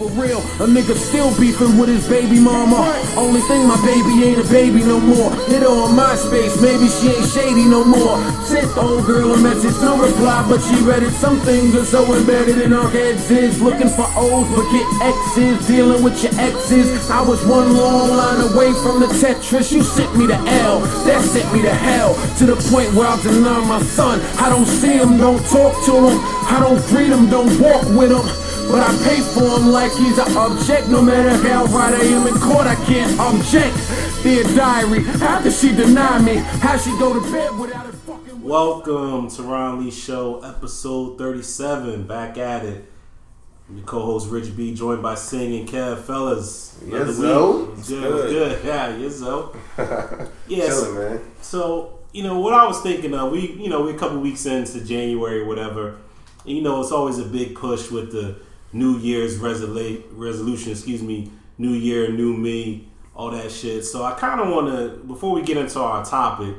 for real. A nigga still beefing with his baby mama. Only thing my baby ain't a baby no more. Hit her on MySpace, maybe she ain't shady no more. Sent the old girl a message, no reply, but she read it. Some things are so embedded in our heads. Is looking for O's, but get X's. Dealing with your exes. I was one long line away from the Tetris. You sent me to L, that sent me to hell. To the point where I deny my son. I don't see him, don't talk to him. I don't greet him, don't walk with him. But I pay for him like he's an object. No matter how right I am in court, I can't object. Dear diary, how could she deny me? How she go to bed without it fucking Welcome to Ron Lee Show, episode 37. Back at it. I'm your co-host Rich B, joined by Sing and Kev. Fellas, another Yes, zo. week. It's Good, good. good. Yeah, yes, so. Yes. Chilling, man. So, you know, what I was thinking of, we, you know, we're a couple weeks into January, whatever. And, you know, it's always a big push with the New Year's resolu- resolution, excuse me, New Year, New Me, all that shit. So I kind of want to, before we get into our topic,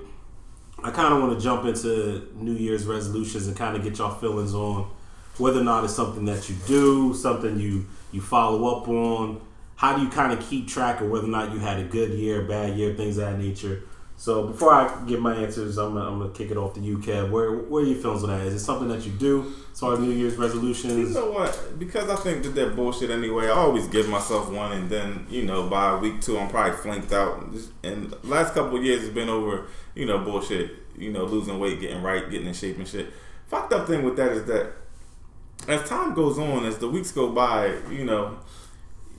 I kind of want to jump into New Year's resolutions and kind of get y'all feelings on whether or not it's something that you do, something you you follow up on. How do you kind of keep track of whether or not you had a good year, bad year, things of that nature? So before I give my answers, I'm I'm gonna kick it off to you, Kev. Where where are your feelings on that? Is it something that you do as far as New Year's resolutions? You know what? Because I think that that bullshit anyway. I always give myself one, and then you know by week two, I'm probably flanked out. And last couple of years has been over. You know, bullshit. You know, losing weight, getting right, getting in shape and shit. Fucked up thing with that is that as time goes on, as the weeks go by, you know,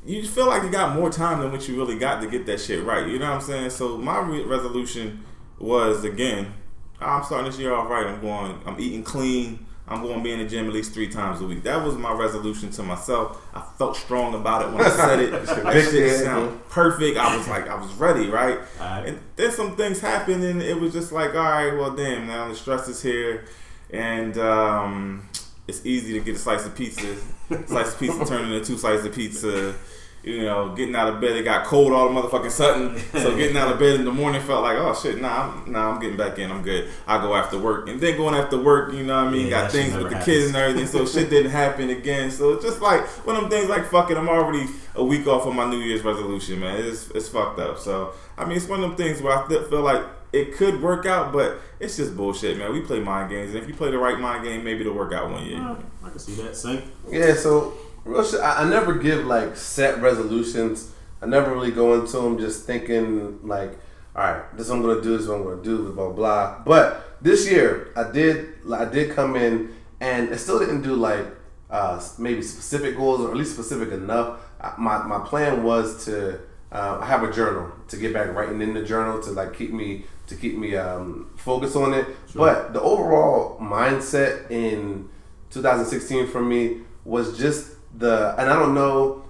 you feel like you got more time than what you really got to get that shit right. You know what I'm saying? So my re- resolution was again, I'm starting this year off right. I'm going. I'm eating clean. I'm going to be in the gym at least three times a week. That was my resolution to myself. I felt strong about it when I said it. that Big shit head, sound perfect. I was like, I was ready, right? Alright. And then some things happened, and it was just like, all right, well, damn. Now the stress is here, and um, it's easy to get a slice of pizza. slice of pizza turned into two slices of pizza. You know, getting out of bed, it got cold all the motherfucking sudden. So getting out of bed in the morning felt like, oh shit, nah, I'm, nah, I'm getting back in. I'm good. I go after work, and then going after work, you know what I mean? Yeah, got things with never the kids and everything. So shit didn't happen again. So it's just like one of them things. Like fuck it, I'm already a week off of my New Year's resolution, man. It's it's fucked up. So I mean, it's one of them things where I th- feel like it could work out, but it's just bullshit, man. We play mind games, and if you play the right mind game, maybe it'll work out one year. I can see that. Sing. Yeah, so real shit, I, I never give like set resolutions. I never really go into them just thinking like, all right, this is what I'm gonna do, this is what I'm gonna do, blah blah. blah. But this year, I did, I did come in, and I still didn't do like uh, maybe specific goals or at least specific enough. I, my my plan was to uh, I have a journal to get back writing in the journal to like keep me to keep me um, focused on it. But the overall mindset in 2016 for me was just the and I don't know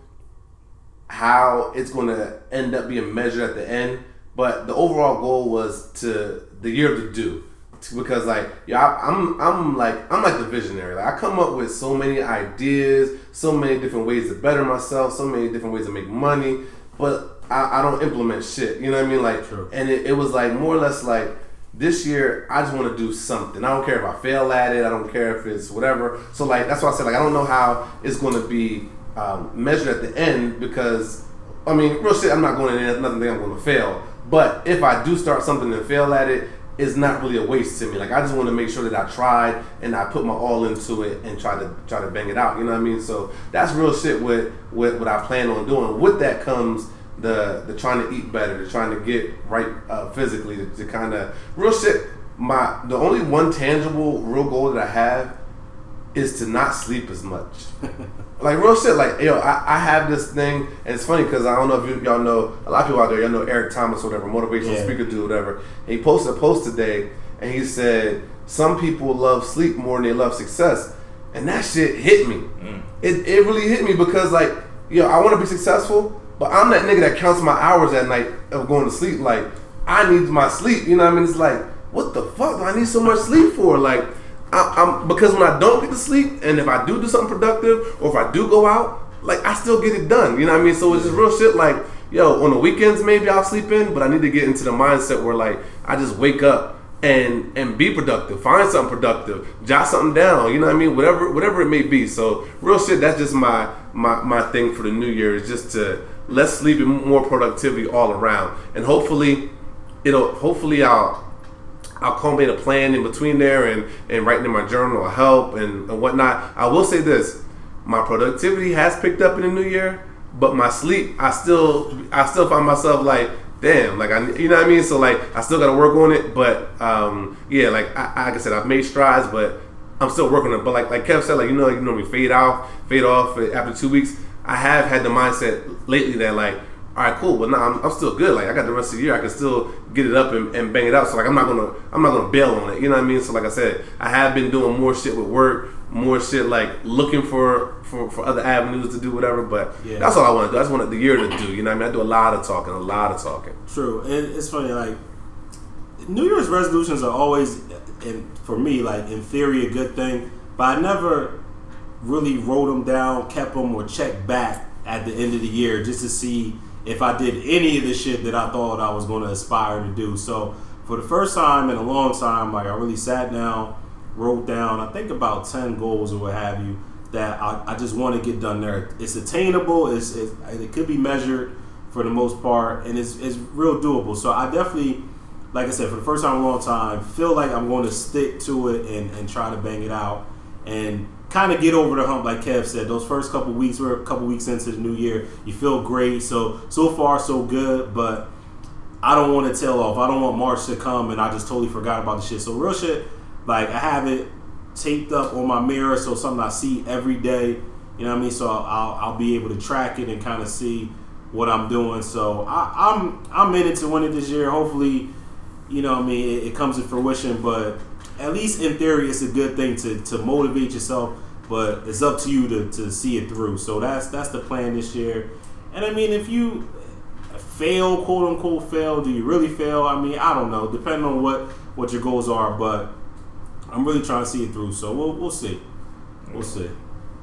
how it's going to end up being measured at the end, but the overall goal was to the year to do because like yeah I, I'm I'm like I'm like the visionary. Like I come up with so many ideas so many different ways to better myself so many different ways to make money but I, I don't implement shit. You know what I mean? Like True. and it, it was like more or less like this year I just want to do something. I don't care if I fail at it. I don't care if it's whatever. So like that's why I said like I don't know how it's going to be um, measured at the end because I mean real shit. I'm not going in there. Nothing I'm going to fail. But if I do start something and fail at it, it's not really a waste to me. Like I just want to make sure that I tried and I put my all into it and try to try to bang it out. You know what I mean? So that's real shit. With with what I plan on doing. With that comes the the trying to eat better, the trying to get right uh, physically, to, to kind of real shit. My the only one tangible real goal that I have is to not sleep as much. like real shit. Like yo, I, I have this thing, and it's funny because I don't know if you, y'all know a lot of people out there. Y'all know Eric Thomas, or whatever, motivational Yeah. speaker dude, whatever. And he posted a post today, and he said some people love sleep more than they love success, and that shit hit me. It it really hit me because like yo, I want to be successful, but I'm that nigga that counts my hours at night of going to sleep. Like I need my sleep. You know what I mean? It's like what the fuck do I need so much sleep for? Like I, I'm because when I don't get to sleep, and if I do do something productive, or if I do go out, like I still get it done. You know what I mean? So it's just real shit. Like yo, on the weekends maybe I'll sleep in, but I need to get into the mindset where like I just wake up and and be productive. Find something productive. Jot something down. You know what I mean? Whatever whatever it may be. So real shit. That's just my my my thing for the new year is just to less sleep and more productivity all around. And hopefully, it'll hopefully I'll I'll culminate a plan in between there and and writing in my journal will help and, and whatnot. I will say this: my productivity has picked up in the new year, but my sleep I still I still find myself like damn, like I, you know what I mean. So like, I still got to work on it, but um, yeah, like I, like I said, I've made strides, but I'm still working on it. But like like Kev said, like you know, you know, fade off, fade off after two weeks. I have had the mindset lately that like, all right, cool, but now I'm, I'm still good. Like I got the rest of the year, I can still get it up and, and bang it out. So like I'm not gonna I'm not gonna bail on it. You know what I mean? So like I said, I have been doing more shit with work, more shit like looking for for, for other avenues to do whatever. But yeah. that's all I want to do. I just want the year to do. You know what I mean? I do a lot of talking, a lot of talking. True, and it's funny like New Year's resolutions are always, and for me, like in theory, a good thing. But I never really wrote them down, kept them, or checked back at the end of the year just to see if I did any of the shit that I thought I was going to aspire to do. So for the first time in a long time, like I really sat down, wrote down, I think about ten goals or what have you that I, I just want to get done there. It's attainable. It's, it, it could be measured for the most part, and it's, it's real doable. So I definitely, like I said, for the first time in a long time, feel like I'm going to stick to it and, and try to bang it out and kind of get over the hump. Like Kev said, those first couple weeks, we're a couple weeks into the new year. You feel great. So so far so good, but I don't want to tail off. I don't want March to come and I just totally forgot about the shit. So real shit, like I have it taped up on my mirror, so something I see every day. You know what I mean? So I'll, I'll be able to track it and kind of see what I'm doing. So I, am I'm, I'm in it to win it this year. Hopefully, you know what I mean, it, it, comes to fruition. But at least in theory, it's a good thing to, to motivate yourself. But it's up to you to, to see it through. So that's that's the plan this year. And I mean, if you fail, quote unquote, fail, do you really fail? I mean, I don't know. Depending on what what your goals are, but I'm really trying to see it through. So we'll we'll see. We'll see.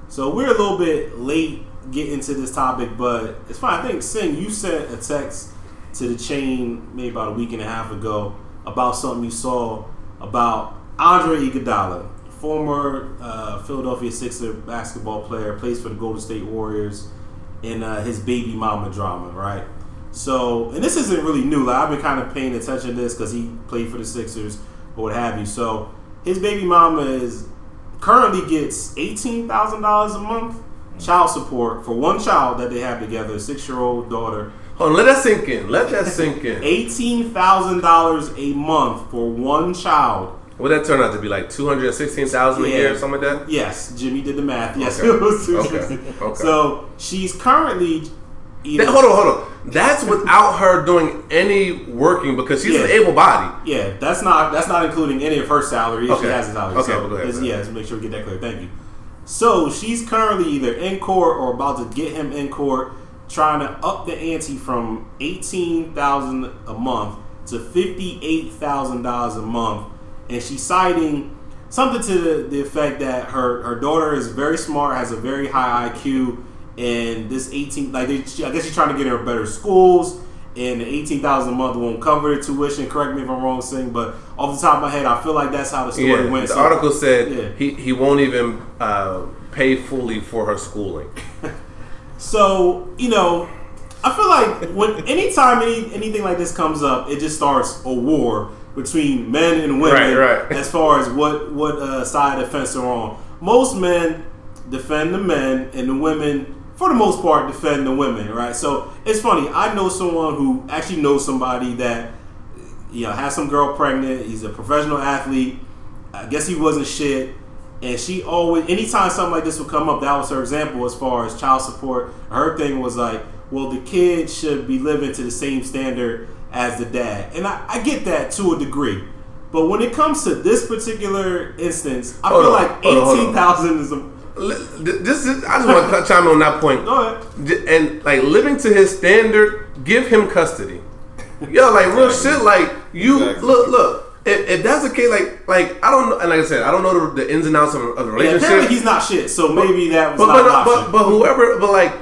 So we're a little bit late getting to this topic, but it's fine. I think Sing, you sent a text to the chain maybe about a week and a half ago about something you saw about Andre Iguodala, former uh, Philadelphia Sixer basketball player, plays for the Golden State Warriors, in uh, his baby mama drama, right? So, and this isn't really new. Like I've been kind of paying attention to this because he played for the Sixers or what have you. So his baby mama is currently gets eighteen thousand dollars a month child support for one child that they have together, a six year old daughter. Hold on, let that sink in. Let that sink in. Eighteen thousand dollars a month for one child. Would that turn out to be like two hundred sixteen thousand yeah. a year, or something like that? Yes, Jimmy did the math. Yes, okay. it was okay. okay. So she's currently. Either, hold on, hold on. That's without her doing any working because she's yeah. an able body. Yeah, that's not that's not including any of her salary if okay. she has a salary. Okay, so, go ahead. Yeah, let's make sure we get that clear. Thank you. So she's currently either in court or about to get him in court, trying to up the ante from eighteen thousand a month to fifty eight thousand dollars a month, and she's citing something to the, the effect that her her daughter is very smart, has a very high IQ and this 18 like they, I guess she's trying to get her better schools and the 18000 a month won't cover the tuition. Correct me if i'm wrong Sing but off the top of my head i feel like that's how the story yeah, went. the so, article said yeah. he, he won't even uh, pay fully for her schooling. So you know i feel like when anytime any, anything like this comes up it just starts a war between men and women right, right. as far as what what uh, side of the fence they're on most men defend the men and the women for the most part, defend the women, right? So it's funny. I know someone who actually knows somebody that you know has some girl pregnant. He's a professional athlete. I guess he wasn't shit. And she always, anytime something like this would come up, that was her example as far as child support. Her thing was like, well, the kid should be living to the same standard as the dad. And I, I get that to a degree. But when it comes to this particular instance, I hold feel on, like eighteen thousand is a this is, I just want to chime in on that point. Go ahead. And like living to his standard, give him custody. Yo, like real shit. Like you exactly. look, look. If, if, that's the case, like, like I don't know, and like I said, I don't know the, the ins and outs of, of the relationship. Yeah, apparently he's not shit, so maybe that was but, not but, but, but, whoever, but like,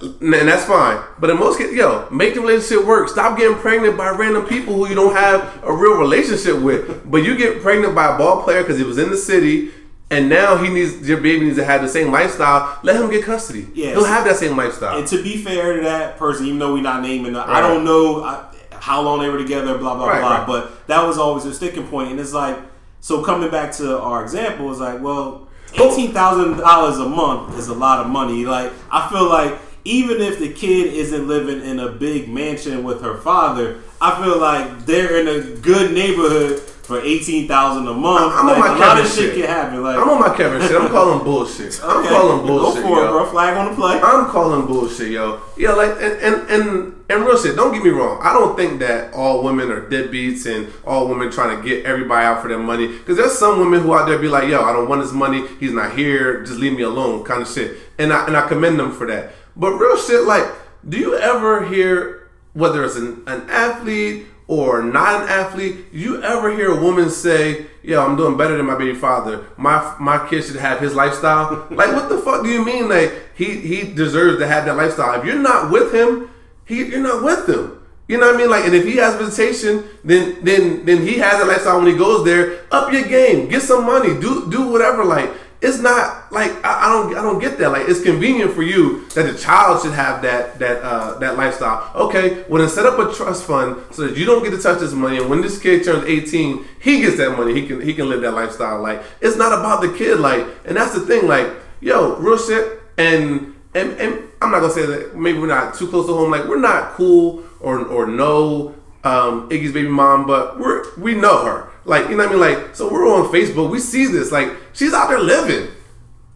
and that's fine. But in most cases, yo, make the relationship work. Stop getting pregnant by random people who you don't have a real relationship with. But you get pregnant by a ball player because he was in the city, and now he needs your baby needs to have the same lifestyle. Let him get custody. Yeah, he'll have that same lifestyle. And to be fair to that person, even though we're not naming, the, I don't know I, how long they were together, blah blah Right, blah. right. But that was always a sticking point, and it's like, so coming back to our example, it's like, well, eighteen thousand dollars a month is a lot of money. Like, I feel like even if the kid isn't living in a big mansion with her father, I feel like they're in a good neighborhood for eighteen thousand a month. I'm on my a lot of shit shit. can happen. Like, I'm on my Kevin shit. I'm calling bullshit. I'm okay, calling bullshit. Go for yo. it, bro. Flag on the play. I'm calling bullshit, yo. Yeah, like and and and and real shit. Don't get me wrong. I don't think that all women are deadbeats and all women trying to get everybody out for their money. Because there's some women who out there be like, yo, I don't want his money. He's not here. Just leave me alone, kind of shit. And I and I commend them for that. But real shit, like, do you ever hear whether it's an, an athlete or not an athlete, you ever hear a woman say, "Yo, I'm doing better than my baby father. My my kid should have his lifestyle." like, what the fuck do you mean? Like, he he deserves to have that lifestyle. If you're not with him, he you're not with him. You know what I mean? Like, and if he has visitation, then then then he has a lifestyle when he goes there. Up your game, get some money, do do whatever. Like, it's not like I, I don't I don't get that. Like, it's convenient for you that the child should have that that uh, that lifestyle. Okay, well then set up a trust fund so that you don't get to touch this money, and when this kid turns eighteen, he gets that money. He can he can live that lifestyle. Like, it's not about the kid. Like, and that's the thing. Like, yo, real shit. And and and I'm not gonna say that maybe we're not too close to home. Like, we're not cool or or no um, Iggy's baby mom, but we're we know her. Like, you know what I mean? Like, so we're on Facebook. We see this. Like, she's out there living.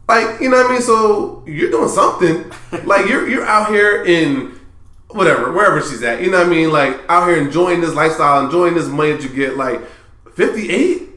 Like, you know what I mean? So you're doing something. like you're you're out here in whatever, wherever she's at. You know what I mean? Like out here enjoying this lifestyle, enjoying this money that you get. Like 58?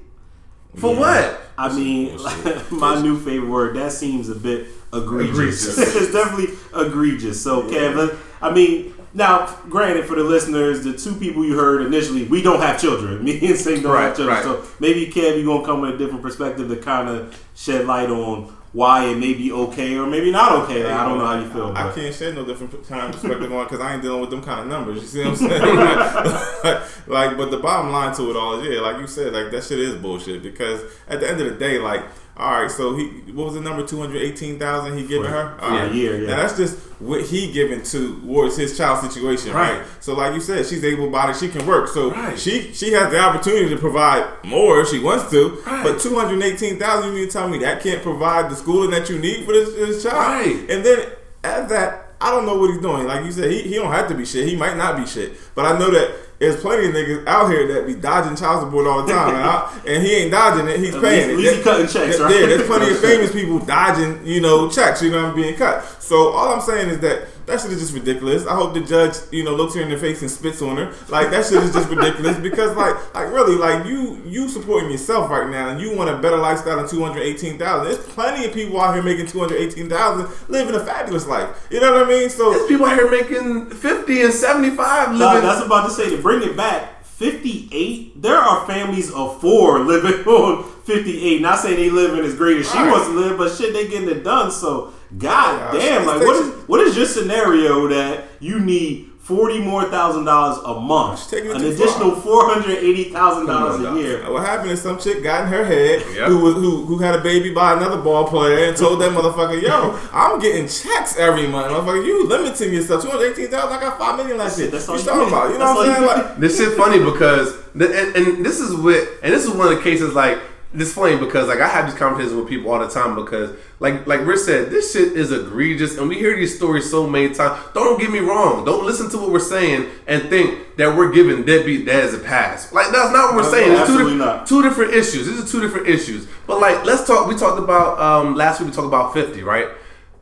For what? I mean, my new favorite word. That seems a bit egregious. Egregious. it's definitely egregious. So, Kev, let- I mean, now, granted, for the listeners, the two people you heard initially, we don't have children. Me and Sing don't Right, have children. right. So maybe Kev, you're gonna come with a different perspective to kind of shed light on why it may be okay or maybe not okay. Like, I don't know how you feel. I But. can't shed no different kind of perspective on because I ain't dealing with them kind of numbers. You see what I'm saying? like, like, but the bottom line to it all is, yeah, like you said, like that shit is bullshit because at the end of the day, like, all right, so he, what was the number? Two hundred eighteen thousand he giving her All right. year, yeah. Now that's just what he giving towards his child situation, right? Right. So, like you said, she's able bodied, she can work, so Right. she she has the opportunity to provide more if she wants to. Right. But two hundred eighteen thousand, you mean to tell me that can't provide the schooling that you need for this, this child? Right. And then at that, I don't know what he's doing. Like you said, he, he don't have to be shit. He might not be shit. But I know that there's plenty of niggas out here that be dodging child support all the time, and, I, and he ain't dodging it. He's At paying least- it. at least he cutting checks, Yeah, right? Yeah, there's plenty of famous people dodging, you know, checks. You know, I'm being cut. So all I'm saying is that that shit is just ridiculous. I hope the judge, you know, looks her in the face and spits on her. Like that shit is just ridiculous because, like, like really, like you you supporting yourself right now, and you want a better lifestyle than two hundred eighteen thousand. There's plenty of people out here making two hundred eighteen thousand, living a fabulous life. You know what I mean? So There's people out here making 50 and 75 No, living. that's about to say to bring it back. 58. There are families of four living on 58. Not saying they living as great as she Right. wants to live, but shit, they getting it done. So, god Yeah, damn, like what is what is your scenario that you need forty more thousand dollars a month, She's taking it an additional four hundred eighty thousand dollars a year? What happened is some chick got in her head Yep. who was who who had a baby by another ball player and told that motherfucker, "Yo, I'm getting checks every month, motherfucker. You limiting yourself. Two hundred eighteen thousand. I got five million last year. That's What all you you talking about? You know That's what I'm saying? Like, this shit funny because the, and, and this is what and this is one of the cases like this funny because like I have these conversations with people all the time because like like Rich said this shit is egregious and we hear these stories so many times. Don't get me wrong. Don't listen to what we're saying and think that we're giving deadbeat dads a pass. Like that's not what we're No, saying. no, It's two, absolutely di- not. two different issues. These are two different issues. But like let's talk. We talked about um last week. We talked about fifty right.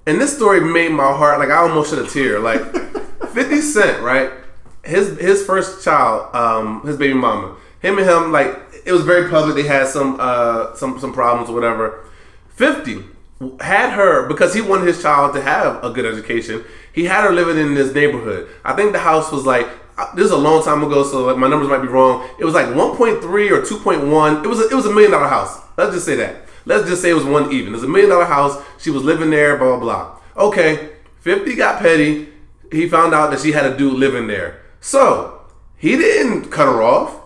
And this story made my heart like I almost shed a tear. Like 50 Cent, right? His his first child, um, his baby mama, him and him, like it was very public. They had some uh some some problems or whatever. 50 had her because he wanted his child to have a good education. He had her living in this neighborhood. I think the house was like uh, this is a long time ago, so like my numbers might be wrong. It was like 1.3 or 2.1. It was a, it was a million dollar house. Let's just say that. Let's just say it was one even. It was a million dollar house. She was living there. Blah blah blah. Okay, 50 got petty. He found out that she had a dude living there. So he didn't cut her off.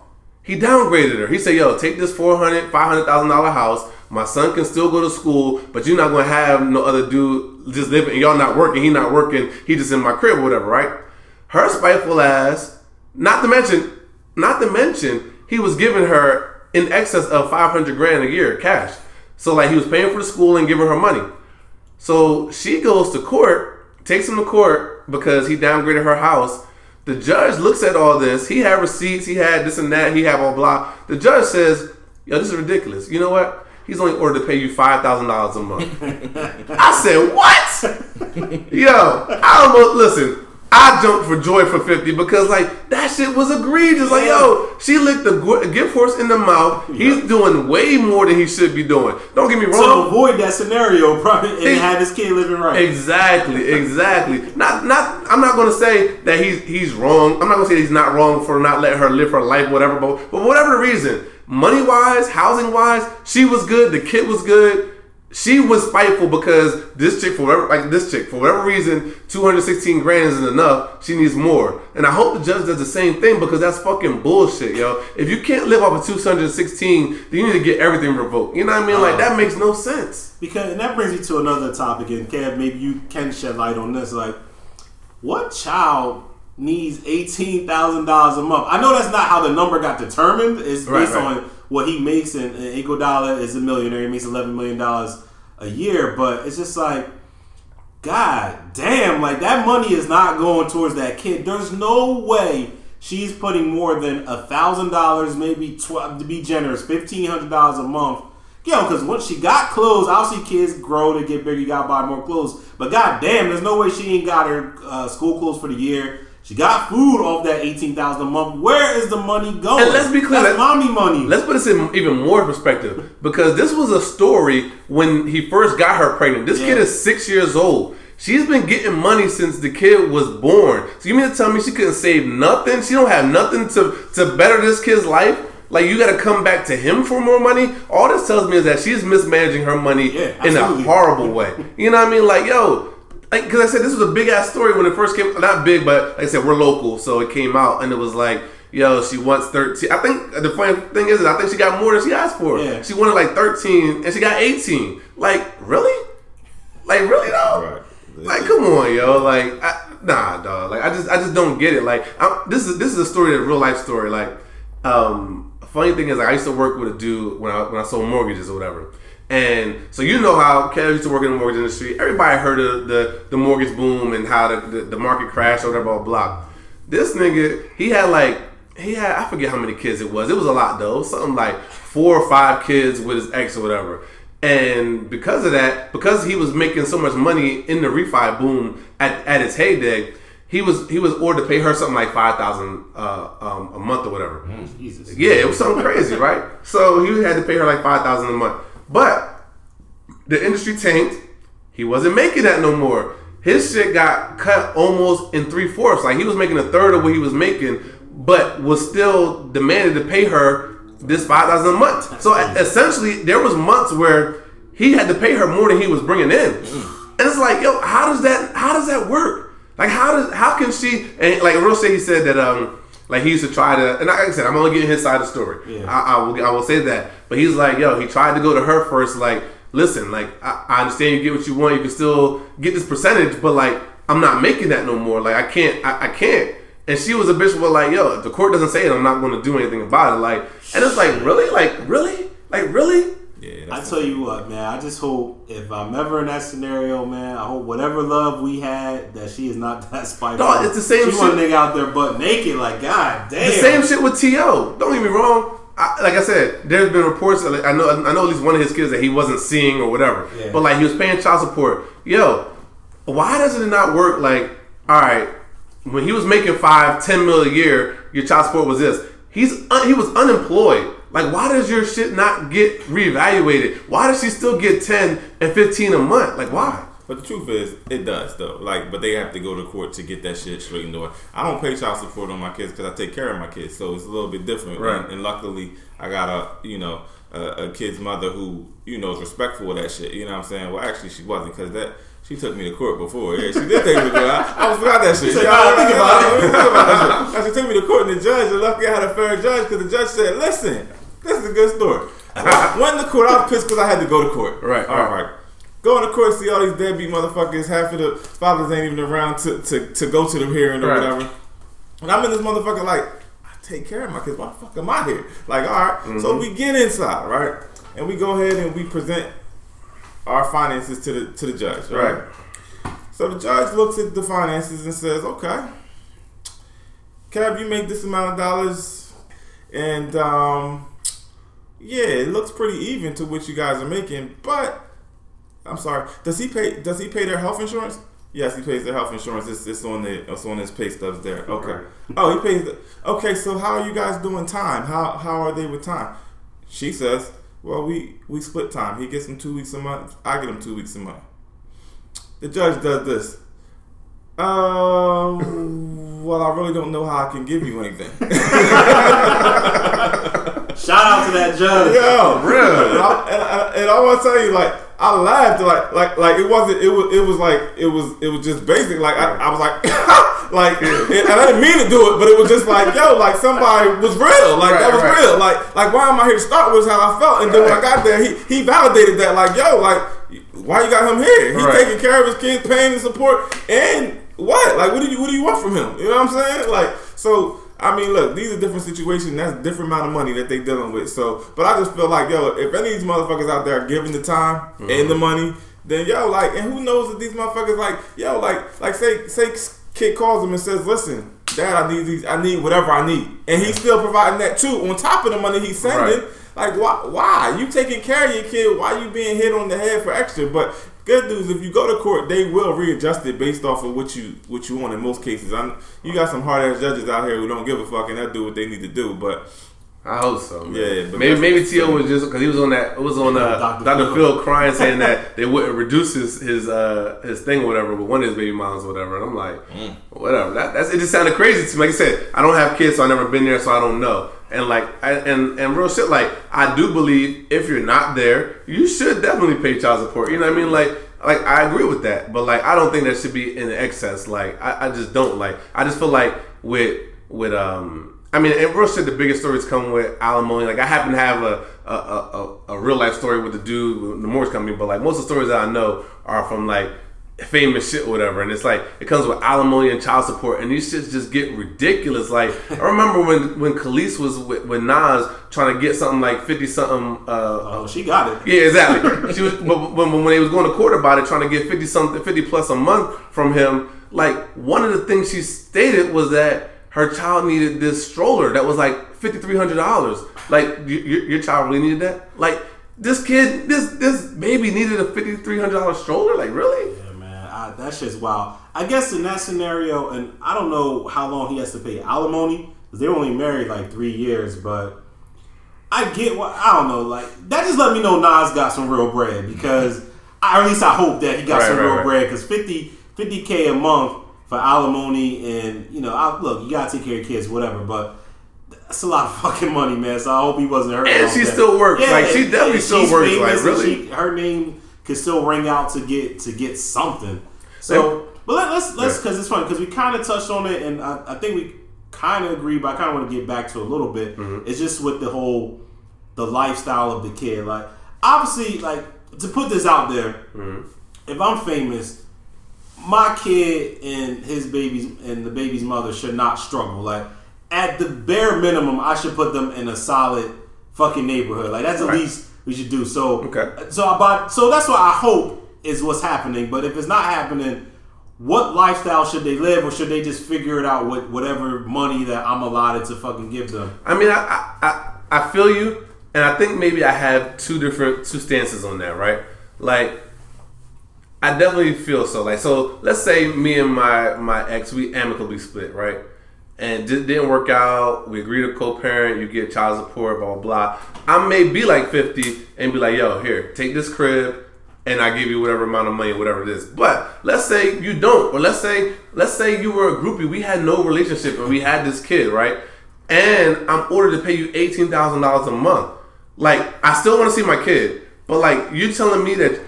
He downgraded her. He said, "Yo, take this four hundred, five hundred thousand dollar house. My son can still go to school, but you're not gonna have no other dude just living. Y'all not working. He not working. He just in my crib, or whatever, right? Her spiteful ass. Not to mention, not to mention, he was giving her in excess of five hundred grand a year cash. So like he was paying for the school and giving her money. So she goes to court, takes him to court because he downgraded her house. The judge looks at all this. He had receipts. He had this and that. He had blah blah. The judge says, "Yo, this is ridiculous. You know what? He's only ordered to pay you five thousand dollars a month." I said, "What? Yo, I almost listen. I jumped for joy for fifty because like that shit was egregious. Like, yo, she licked the gift horse in the mouth. He's doing way more than he should be doing. Don't get me wrong. To avoid that scenario, probably and have his kid living right. Exactly, exactly. Not, not. I'm not going to say that he's he's wrong. I'm not going to say he's not wrong for not letting her live her life, whatever. But, but whatever the reason, money wise, housing wise, she was good. The kid was good. She was spiteful because this chick, for whatever, like this chick, for whatever reason, 216 grand isn't enough. She needs more. And I hope the judge does the same thing because that's fucking bullshit, yo. If you can't live off of 216, then you need to get everything revoked. You know what I mean? Like uh-huh. that makes no sense. Because and that brings me to another topic, and Kev, maybe you can shed light on this. Like, what child needs eighteen thousand dollars a month? I know that's not how the number got determined. It's Right, based right. on what he makes, and, and Iguodala is a millionaire. He makes eleven million dollars a year, but it's just like. God damn, like that money is not going towards that kid. There's no way she's putting more than a thousand dollars, maybe twelve to be generous, fifteen hundred dollars a month. Yo, because once she got clothes, I'll see kids grow to get bigger. You gotta buy more clothes. But god damn, there's no way she ain't got her uh, school clothes for the year. She got food off that eighteen thousand a month. Where is the money going? And let's be clear, that's mommy money. Let's put this in even more perspective because this was a story when he first got her pregnant. This kid is six years old. She's been getting money since the kid was born. So you mean to tell me she couldn't save nothing? She don't have nothing to to better this kid's life? Like you got to come back to him for more money? All this tells me is that she's mismanaging her money Yeah, in a horrible way. You know what I mean? Like yo. Because I said this was a big ass story when it first came. Not big, but like I said, we're local, so it came out, and it was like, yo, she wants thirteen. I think the funny thing is, I think she got more than she asked for. Yeah. She wanted like thirteen, and she got eighteen. Like really? Like really though? Right. Like come on, yo. Like I, nah, dog. Like I just I just don't get it. Like I'm, this is this is a story, a real life story. Like um, funny thing is, like, I used to work with a dude when I when I sold mortgages or whatever. And so you know how Kev used to work in the mortgage industry. Everybody heard of the the mortgage boom and how the, the, the market crashed or whatever, blah, blah. This nigga, he had like he had I forget how many kids it was. It was a lot though. Something like four or five kids with his ex or whatever. And because of that, because he was making so much money in the refi boom at, at its heyday, he was he was ordered to pay her something like five thousand uh, um, a month or whatever. Jesus. Yeah, it was something crazy, right? So he had to pay her like five thousand a month. But the industry tanked. He wasn't making that no more. His shit got cut almost in three fourths. Like he was making a third of what he was making, but was still demanded to pay her this five thousand a month. So essentially, there was months where he had to pay her more than he was bringing in, and it's like, yo, how does that? How does that work? Like how does how can she? And like real say he said that um like he used to try to, and like I said, I'm only getting his side of the story. Yeah. I, I will I will say that, but he's like, yo, he tried to go to her first, like listen, like I, I understand you get what you want, you can still get this percentage, but like I'm not making that no more. Like I can't, I, I can't. And she was a bitch, but like, yo, if the court doesn't say it, I'm not going to do anything about it. Like, and it's like, really, like, really, like, really. Yeah, I tell you what, man. I just hope if I'm ever in that scenario, man, I hope whatever love we had that she is not that spiteful. Dog, it's the same shit. She want a shit. nigga out there butt naked, like God damn. The same shit with To. Don't get me wrong. I, like I said, there's been reports. That, like, I know, I know at least one of his kids that he wasn't seeing or whatever. Yeah. But like he was paying child support. Yo, why doesn't it not work? Like, all right, when he was making five, ten mil a year, your child support was this. He's un, he was unemployed. Like, why does your shit not get reevaluated? Why does she still get ten and fifteen a month? Like, why? But the truth is, it does though. Like, but they have to go to court to get that shit straightened out. I don't pay child support on my kids because I take care of my kids, so it's a little bit different. Right. And, and luckily, I got a you know a, a kid's mother who you know is respectful of that shit. You know what I'm saying? Well, actually, she wasn't because that She took me to court before. Yeah, she did take me to court. I, I forgot that shit. said, Yeah, I- think about it." think about that shit. She took me to court, and the judge, and lucky I had a fair judge because the judge said, "Listen, this is a good story." Went to court. I was pissed because I had to go to court. Right, All right. right. Going to court, see all these deadbeat motherfuckers. Half of the fathers ain't even around to, to, to go to the hearing or Right. whatever. And I'm in this motherfucker like, I take care of my kids. Why the fuck am I here? Like, all right. Mm-hmm. So we get inside, right? And we go ahead and we present our finances to the to the judge, right? Right. So the judge looks at the finances and says, okay, Kev, you make this amount of dollars, and um, yeah, it looks pretty even to what you guys are making. But I'm sorry, does he pay? Does he pay their health insurance? Yes, he pays their health insurance. It's, it's on the it's on his pay stubs there. Okay. Right. Oh, he pays. The, okay, so how are you guys doing time? How how are they with time? She says, well, we we split time. He gets them two weeks a month. I get him two weeks a month. The judge does this. Um. well, I really don't know how I can give you anything. Shout out to that judge. Yo, Real. And I, and, I, and I want to tell you, like, I laughed, like, like, like it wasn't. It was. It was like it was. It was just basic. Like I, I was like, like, and I didn't mean to do it, but it was just like, yo, like somebody was real. Like that was right. real. Like, like why am I here to start? Was how I felt, and then when I got there, he he validated that. Like, yo, like, why you got him here? He's Right. taking care of his kids, paying the support, and what? Like, what do you what do you want from him? You know what I'm saying? Like, so. I mean, look, these are different situations. That's a different amount of money that they dealing with. So, but I just feel like, yo, if any of these motherfuckers out there are giving the time mm-hmm. and the money, then yo, like, and who knows if these motherfuckers like, yo, like, like say, say, kid calls him and says, listen, dad, I need these, I need whatever I need, and he's still providing that too on top of the money he's sending. Right. Like, why? Why you taking care of your kid? Why you being hit on the head for extra? But good news, if you go to court, they will readjust it based off of what you what you want. In most cases, I'm, you got some hard ass judges out here who don't give a fuck and they'll do what they need to do. But I hope so. Man. Yeah, but maybe maybe T.O. was just because he was on that. It was on uh, Dr. Dr. Phil. Phil crying saying that they wouldn't reduce his his uh, his thing or whatever with one of his baby moms or whatever. And I'm like, whatever. That that's it. Just sounded crazy to me. Like I said, I don't have kids, so I never been there, so I don't know. And like and and real shit. Like I do believe if you're not there, you should definitely pay child support. You know what I mean? Like like I agree with that, but like I don't think that should be in excess. Like I, I just don't like. I just feel like with with um. I mean, and real shit, the biggest stories come with alimony. Like, I happen to have a a, a, a, real life story with the dude the mortgage company, but like most of the stories that I know are from like famous shit or whatever. And it's like it comes with alimony and child support, and these shits just get ridiculous. Like, I remember when when Kelis was with, with Nas trying to get something like fifty something. Uh, Oh, she got it. yeah, exactly. she was, but when, when they was going to court about it, trying to get fifty something, fifty plus a month from him. Like one of the things she stated was that her child needed this stroller that was like fifty three hundred dollars. Like y- y- your child really needed that. Like this kid, this this baby needed a fifty three hundred dollar stroller. Like really? Yeah, I, that shit's wild. I guess in that scenario, and I don't know how long he has to pay alimony because they were only married like three years, but I get what I don't know. Like that just let me know Nas got some real bread because, I, or at least I hope that he got Right, some right, real right. bread because 50 k a month for alimony and you know, I, look, you gotta take care of kids, whatever, but. That's a lot of fucking money, man. So I hope he wasn't hurt. And she that. still works. Like, she definitely still works. Like, really? she- her name could still ring out to get to get something. So, but let, let's let's because it's funny because we kind of touched on it, and I, I think we kind of agree, but I kind of want to get back to a little bit. Mm-hmm. It's just with the whole the lifestyle of the kid. Like, obviously, like to put this out there, Mm-hmm. if I'm famous, my kid and his babies and the baby's mother should not struggle. Like at the bare minimum, I should put them in a solid fucking neighborhood. Like that's at Right. least we should do. So Okay. So about so that's what I hope is what's happening. But if it's not happening, what lifestyle should they live, or should they just figure it out with whatever money that I'm allotted to fucking give them? I mean, I, I, I, I feel you, and I think maybe I have two different two stances on that, right? Like, I definitely feel so. Like, so let's say me and my my ex we amicably split, right? And it didn't work out. We agree to co-parent. You get child support, blah blah. I may be like fifty and be like, "Yo, here, take this crib." And I give you whatever amount of money, whatever it is. But let's say you don't, or let's say let's say you were a groupie. We had no relationship, and we had this kid, right? and I'm ordered to pay you eighteen thousand dollars a month. Like I still want to see my kid, but like you telling me that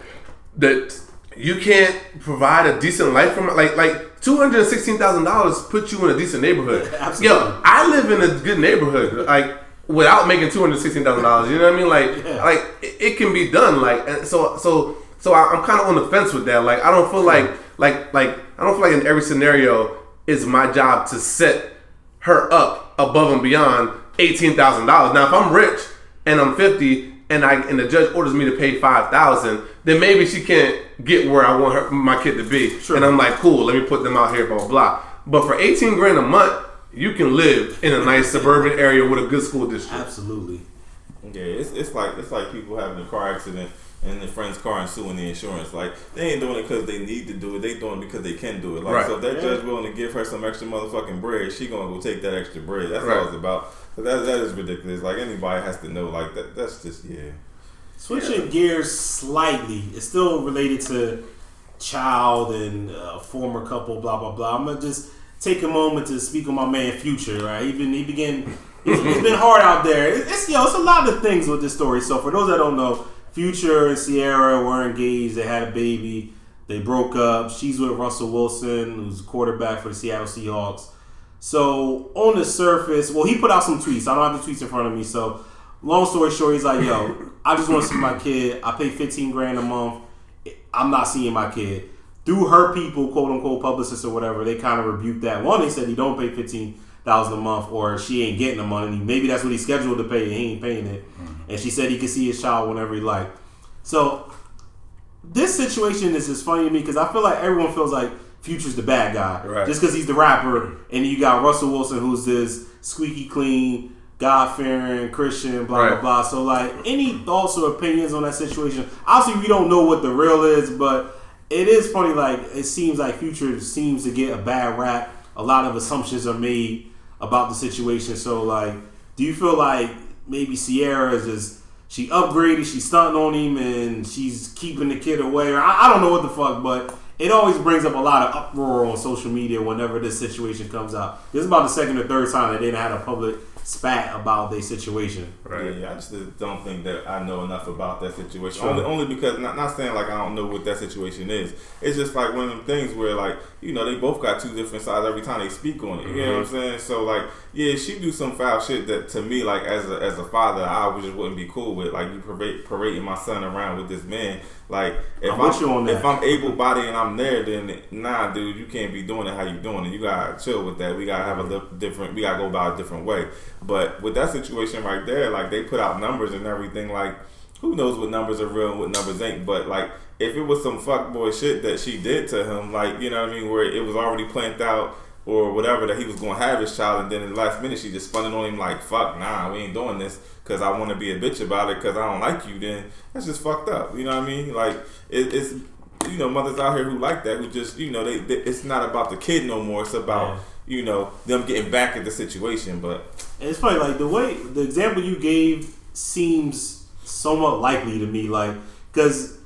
that you can't provide a decent life from like like two hundred sixteen thousand dollars puts you in a decent neighborhood. Absolutely. Yo, I live in a good neighborhood, like without making two hundred sixteen thousand dollars. You know what I mean? Like Yeah. like it, it can be done. Like and so so so I, I'm kind of on the fence with that. Like I don't feel like like like I don't feel like in every scenario it's my job to set her up above and beyond eighteen thousand dollars. Now if I'm rich and I'm fifty and I and the judge orders me to pay five thousand, then maybe she can't get where I want her my kid to be. Sure. And I'm like, cool, let me put them out here, blah blah blah. But for eighteen grand a month, you can live in a nice suburban area with a good school district. Absolutely. Yeah, it's, it's like it's like people having a car accident in their friend's car and suing the insurance. Like they ain't doing it because they need to do it. They doing it because they can do it. Like Right. so, if that Yeah. judge willing to give her some extra motherfucking bread, she gonna go take that extra bread. That's Right. all it's about. That that is ridiculous. Like anybody has to know. Like that. That's just yeah. Switching gears slightly, it's still related to child and uh, former couple, blah blah blah. I'm gonna just take a moment to speak on my man Future. Right, he been he began. It's, it's been hard out there. It's, it's yo, it's a lot of things with this story. So for those that don't know, Future and Ciara were engaged. They had a baby. They broke up. She's with Russell Wilson, who's quarterback for the Seattle Seahawks. So on the surface, well, he put out some tweets. I don't have the tweets in front of me. So long story short, he's like, "Yo, I just want to see my kid. I pay fifteen grand a month. I'm not seeing my kid." Through her people, quote unquote, publicists or whatever, they kind of rebuked that. One, they said he don't pay fifteen thousand a month, or she ain't getting the money. Maybe that's what he's scheduled to pay, and he ain't paying it. Mm-hmm. And she said he could see his child whenever he liked. So this situation is just funny to me because I feel like everyone feels like Future's the bad guy Right. just because he's the rapper, and you got Russell Wilson who's this squeaky clean, God fearing Christian, blah Right. blah blah. So like, any thoughts or opinions on that situation? Obviously, we don't know what the real is, but it is funny. Like, it seems like Future seems to get a bad rap. A lot of assumptions are made about the situation. So like, do you feel like maybe Ciara is just she upgraded, she's stunting on him, and she's keeping the kid away, or I, I don't know what the fuck, but it always brings up a lot of uproar on social media whenever this situation comes out. This is about the second or third time that they done had a public spat about their situation. Right. Yeah, I just don't think that I know enough about that situation. Sure. Only, only because not not saying like I don't know what that situation is. It's just like one of them things where like you know they both got two different sides every time they speak on it. You know what I'm mm-hmm. saying? So like yeah, she do some foul shit that to me like as a as a father I would just wouldn't be cool with. Like you parade, parading my son around with this man. Like if I'm on if I'm able bodied and I'm there, then nah, dude, you can't be doing it how you doing it. You gotta chill with that. We gotta have a li- different. We gotta go about a different way. But with that situation right there, like they put out numbers and everything. Like who knows what numbers are real and what numbers ain't. But like if it was some fuckboy shit that she did to him, like you know what I mean, where it was already planned out. Or whatever that he was going to have his child, and then in the last minute she just spun it on him like, "Fuck, nah, we ain't doing this because I want to be a bitch about it because I don't like you." Then that's just fucked up. You know what I mean? Like it, it's you know mothers out here who like that who just you know they, they it's not about the kid no more. It's about you know them getting back at the situation. But And it's funny, like the way the example you gave seems somewhat likely to me, like because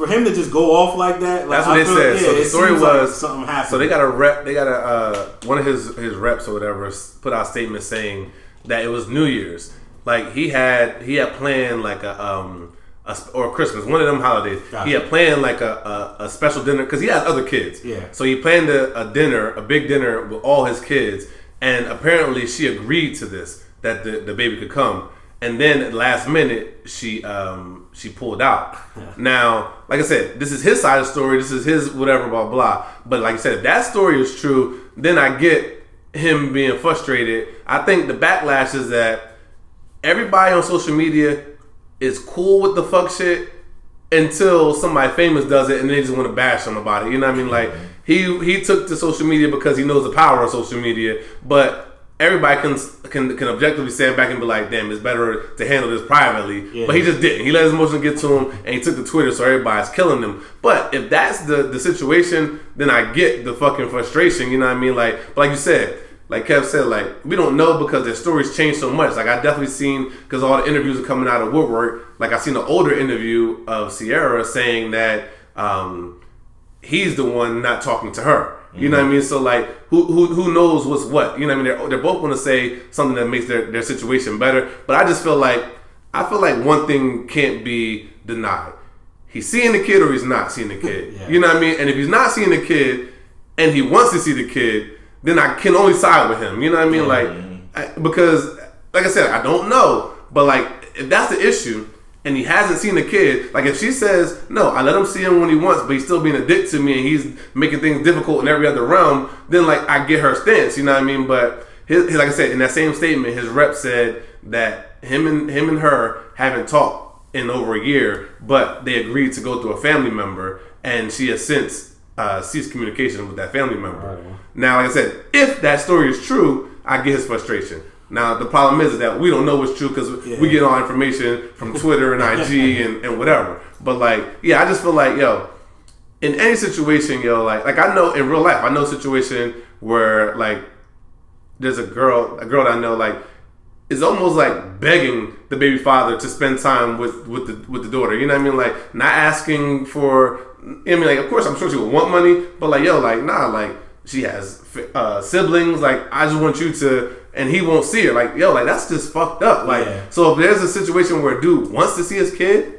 for him to just go off like that, like, That's what I they feel- said. yeah, so the story seems like was something happened. So they got a rep. They got a uh, one of his his reps or whatever put out a statement saying that it was New Year's. Like he had he had planned like a um a, or Christmas one of them holidays. Gotcha. He had planned like a a, a special dinner because he has other kids. Yeah. So he planned a, a dinner, a big dinner with all his kids, and apparently she agreed to this that the, the baby could come. And then at the last minute, she um, she pulled out. Now, like I said, this is his side of the story. This is his whatever, blah blah. But like I said, if that story is true, then I get him being frustrated. I think the backlash is that everybody on social media is cool with the fuck shit until somebody famous does it and they just want to bash him about it. You know what I mean? Like he he took to social media because he knows the power of social media, but everybody can can can objectively stand back and be like, "Damn, it's better to handle this privately." Yeah. But he just didn't. He let his emotions get to him, and he took to Twitter, so everybody's killing him. But if that's the the situation, then I get the fucking frustration. You know what I mean? Like, but like you said. Like Kev said, like we don't know because their stories change so much. Like I definitely seen because all the interviews are coming out of woodwork. Like I seen an older interview of Ciara saying that um, he's the one not talking to her. You know what I mean? So like, who who who knows what's what? You know what I mean? They're, they're both going to say something that makes their their situation better. But I just feel like I feel like one thing can't be denied. he's seeing the kid or he's not seeing the kid. Yeah. You know what I mean? And if he's not seeing the kid and he wants to see the kid, then I can only side with him. You know what I mean? Like I, because, like I said, I don't know, but like if that's the issue. And he hasn't seen the kid. Like if she says no, I let him see him when he wants, but he's still being a dick to me, and he's making things difficult in every other realm. Then like I get her stance. You know what I mean? But his, his- like I said in that same statement, his rep said that him and him and her haven't talked in over a year, but they agreed to go through a family member, and she has since uh, ceased communication with that family member. Now, like I said, if that story is true, I get his frustration. Now, the problem is, that we don't know what's true because we get all information from Twitter and IG and, and whatever. But like, yeah, I just feel like, yo, in any situation, yo, like, like I know in real life, I know a situation where like there's a girl, a girl that I know, like is almost like begging the baby father to spend time with with the with the daughter. You know what I mean? Like not asking for. I mean, like of course I'm sure she would want money, but like yo, like nah, like she has uh, siblings. Like I just want you to, and he won't see her. Like yo, like that's just fucked up. Like Yeah. so if there's a situation where a dude wants to see his kid.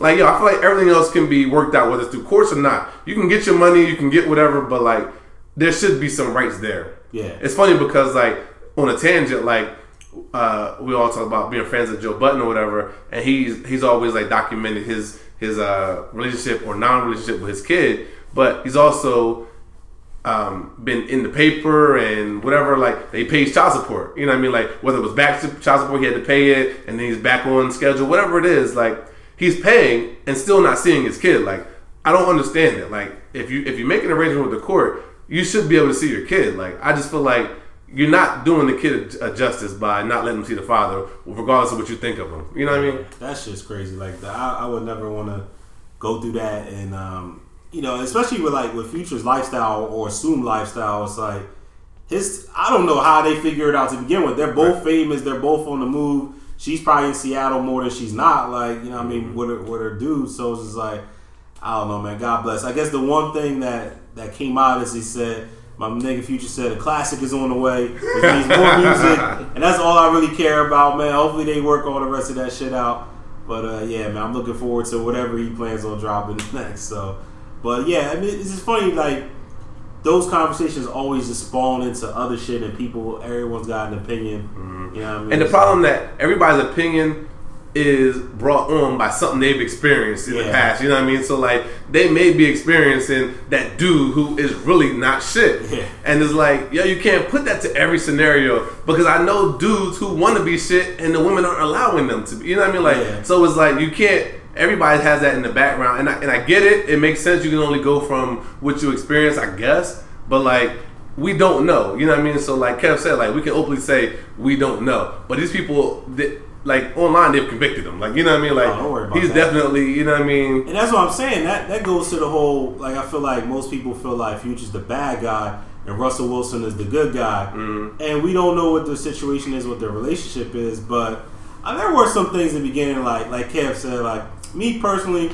Like yo, I feel like everything else can be worked out, whether it's through courts or not. You can get your money, you can get whatever, but like there should be some rights there. Yeah. It's funny because like on a tangent, like uh, we all talk about being friends with Joe Budden or whatever, and he's he's always like documented his his uh, relationship or non-relationship with his kid, but he's also um, been in the paper and whatever. Like they pay child support. You know what I mean? Like whether it was back to child support, he had to pay it, and then he's back on schedule. Whatever it is, like he's paying and still not seeing his kid. Like I don't understand it. Like if you if you make an arrangement with the court, you should be able to see your kid. Like I just feel like you're not doing the kid a justice by not letting him see the father, regardless of what you think of him. You know what I mean? That's just crazy. Like I, I would never want to go through that, and um, you know, especially with like with Future's lifestyle or assumed lifestyle. It's like his. I don't know how they figure it out to begin with. They're both famous. They're both on the move. She's probably in Seattle more than she's not. Like you know, what I mean, with her, with her dude. So it's just like I don't know, man. God bless. I guess the one thing that that came out is he said. My nigga Future said a classic is on the way, means more music, and that's all I really care about, man. Hopefully they work all the rest of that shit out. But uh, yeah, man, I'm looking forward to whatever he plans on dropping next. So, but yeah, I mean, it's just funny. Like those conversations always just spawn into other shit, and people, everyone's got an opinion. Mm-hmm. You know what I mean? And the problem that everybody's opinion is brought on by something they've experienced in the past. You know what I mean? So like they may be experiencing that dude who is really not shit. Yeah. And it's like, yo, you can't put that to every scenario because I know dudes who want to be shit and the women aren't allowing them to be. You know what I mean? Like Yeah. so it's like you can't everybody has that in the background and I, and I get it. It makes sense. You can only go from what you experience, I guess. But like we don't know. You know what I mean? So like Kev said, like we can openly say we don't know. But these people that like online they've convicted him. Like you know what I mean? Like Oh, don't worry about he's that. definitely you know what I mean? And that's what I'm saying. That that goes to the whole like I feel like most people feel like Future's the bad guy and Russell Wilson is the good guy, and we don't know what the situation is, what their relationship is. But uh, there were some things in the beginning, like like Kev said, like me personally,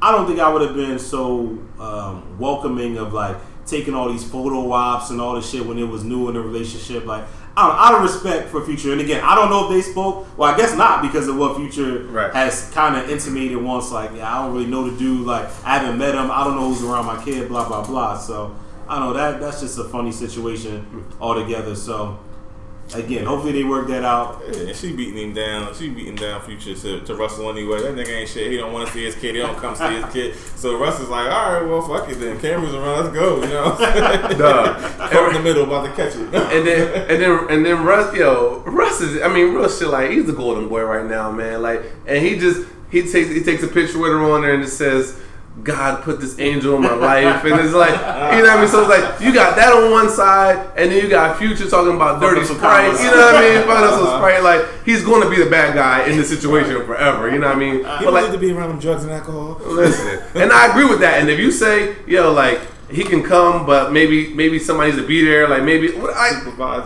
I don't think I would have been so um, welcoming of like taking all these photo ops and all this shit when it was new in the relationship. Like I don't, out of respect for Future, and again, I don't know if they spoke. Well, I guess not because of what Future Right. has kind of intimated once. Like, yeah, I don't really know the dude. Like, I haven't met him. I don't know who's around my kid. Blah blah blah. So I don't know that that's just a funny situation altogether. So again, hopefully they work that out. Yeah, she beating him down. She beating down Future to, to Russell anyway. That nigga ain't shit. He don't want to see his kid. He don't come see his kid. So Russ is like, all right, well, fuck it then. Cameras around. Let's go. You know. Duh. Caught in the middle, about to catch it. and then and then and then Russ, yo, Russ is. I mean, real shit. Like he's the golden boy right now, man. Like, and he just he takes he takes a picture with her on there and it says. God put this angel in my life, and it's like, you know what I mean. So it's like you got that on one side, and then you got Future talking about dirty up some sprite. You know what I mean? Fucking up some uh-huh. sprite. Like he's going to be the bad guy in this situation forever. You know what I mean? Uh-huh. He But like, need to be around them drugs and alcohol. Listen, and I agree with that. And if you say, yo, like he can come, but maybe maybe somebody needs to be there, like maybe what I,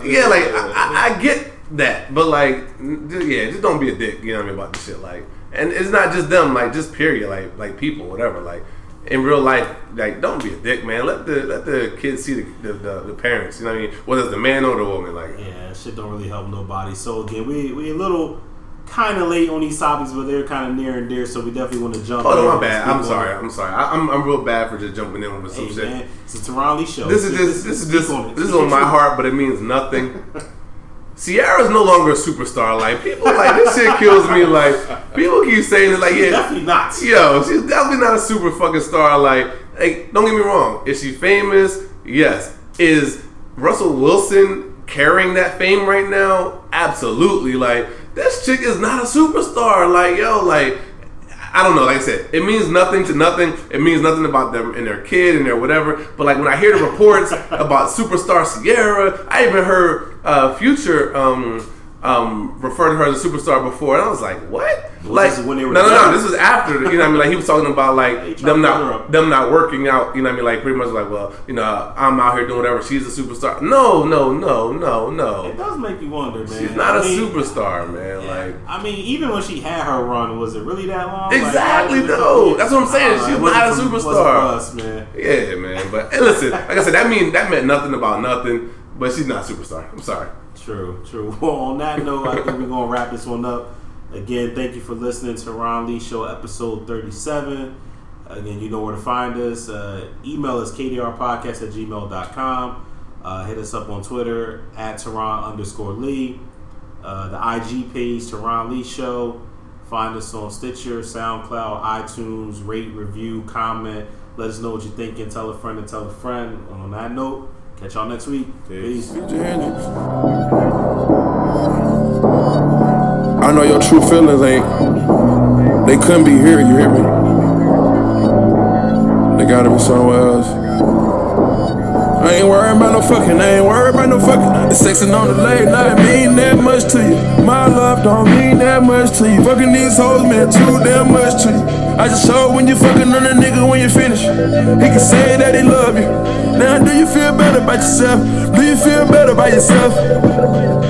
yeah, like I, I, I get that, but like yeah, just don't be a dick. You know what I mean about this shit, like, and it's not just them, like just period, like like people, whatever, like. In real life, like don't be a dick, man. Let the let the kids see the the, the, the parents. You know what I mean? Whether it's the man or the woman, like Yeah, shit don't really help nobody. So again, we we a little kind of late on these topics, but they're kind of near and dear, so we definitely want to jump. Oh in no, my bad. I'm sorry. I'm sorry. I, I'm I'm real bad for just jumping in with some Hey shit. man, it's a Teron Lee show. This is just this is speak just on it. this is on my heart, but it means nothing. Ciara's no longer a superstar. Like people like this shit kills me. Like people keep saying it. Like yeah, Definitely not. Yo, she's definitely not a super fucking star. Like, hey, don't get me wrong. Is she famous? Yes. Is Russell Wilson carrying that fame right now? Absolutely. Like, this chick is not a superstar. Like, yo, like, I don't know. Like I said, it means nothing to nothing. It means nothing about them and their kid and their whatever. But like when I hear the reports about superstar Ciara, I even heard uh, Future um, um, refer to her as a superstar before, and I was like, what? like, this is when they were no, no, no. This is after. You know, what I mean, like he was talking about like them to put her not them not working out. You know, what I mean, like pretty much like, well, you know, I'm out here doing whatever. She's a superstar. No, no, no, no, no. It does make you wonder, man. She's not a I mean, superstar, man. Like. I mean, even when she had her run, was it really that long? Exactly, Like, no. That's what I'm saying. She's wasn't a superstar. us, man. Yeah, man. But listen, like I said, that mean that meant nothing about nothing. But she's not a superstar. I'm sorry. True, true. Well, on that note, I think we're gonna wrap this one up. Again, thank you for listening to Ron Lee Show episode 37. Again, you know where to find us. Uh, email us kdrpodcast at gmail.com. Uh, hit us up on Twitter at Tehran underscore Lee. Uh, the IG page, Tehran Lee Show. Find us on Stitcher, SoundCloud, iTunes. Rate, review, comment. Let us know what you're thinking. Tell a friend and tell a friend. On that note, catch y'all next week. Peace. Peace. I know your true feelings ain't. They couldn't be here, you hear me? They gotta be somewhere else. I ain't worried about no fucking, I ain't worried about no fucking. The sexing on the late night mean that much to you. My love don't mean that much to you. Fucking these hoes mean too damn much to you. I just show when you fucking on a nigga when you finish. He can say that he love you. Now do you feel better about yourself? Do you feel better about yourself?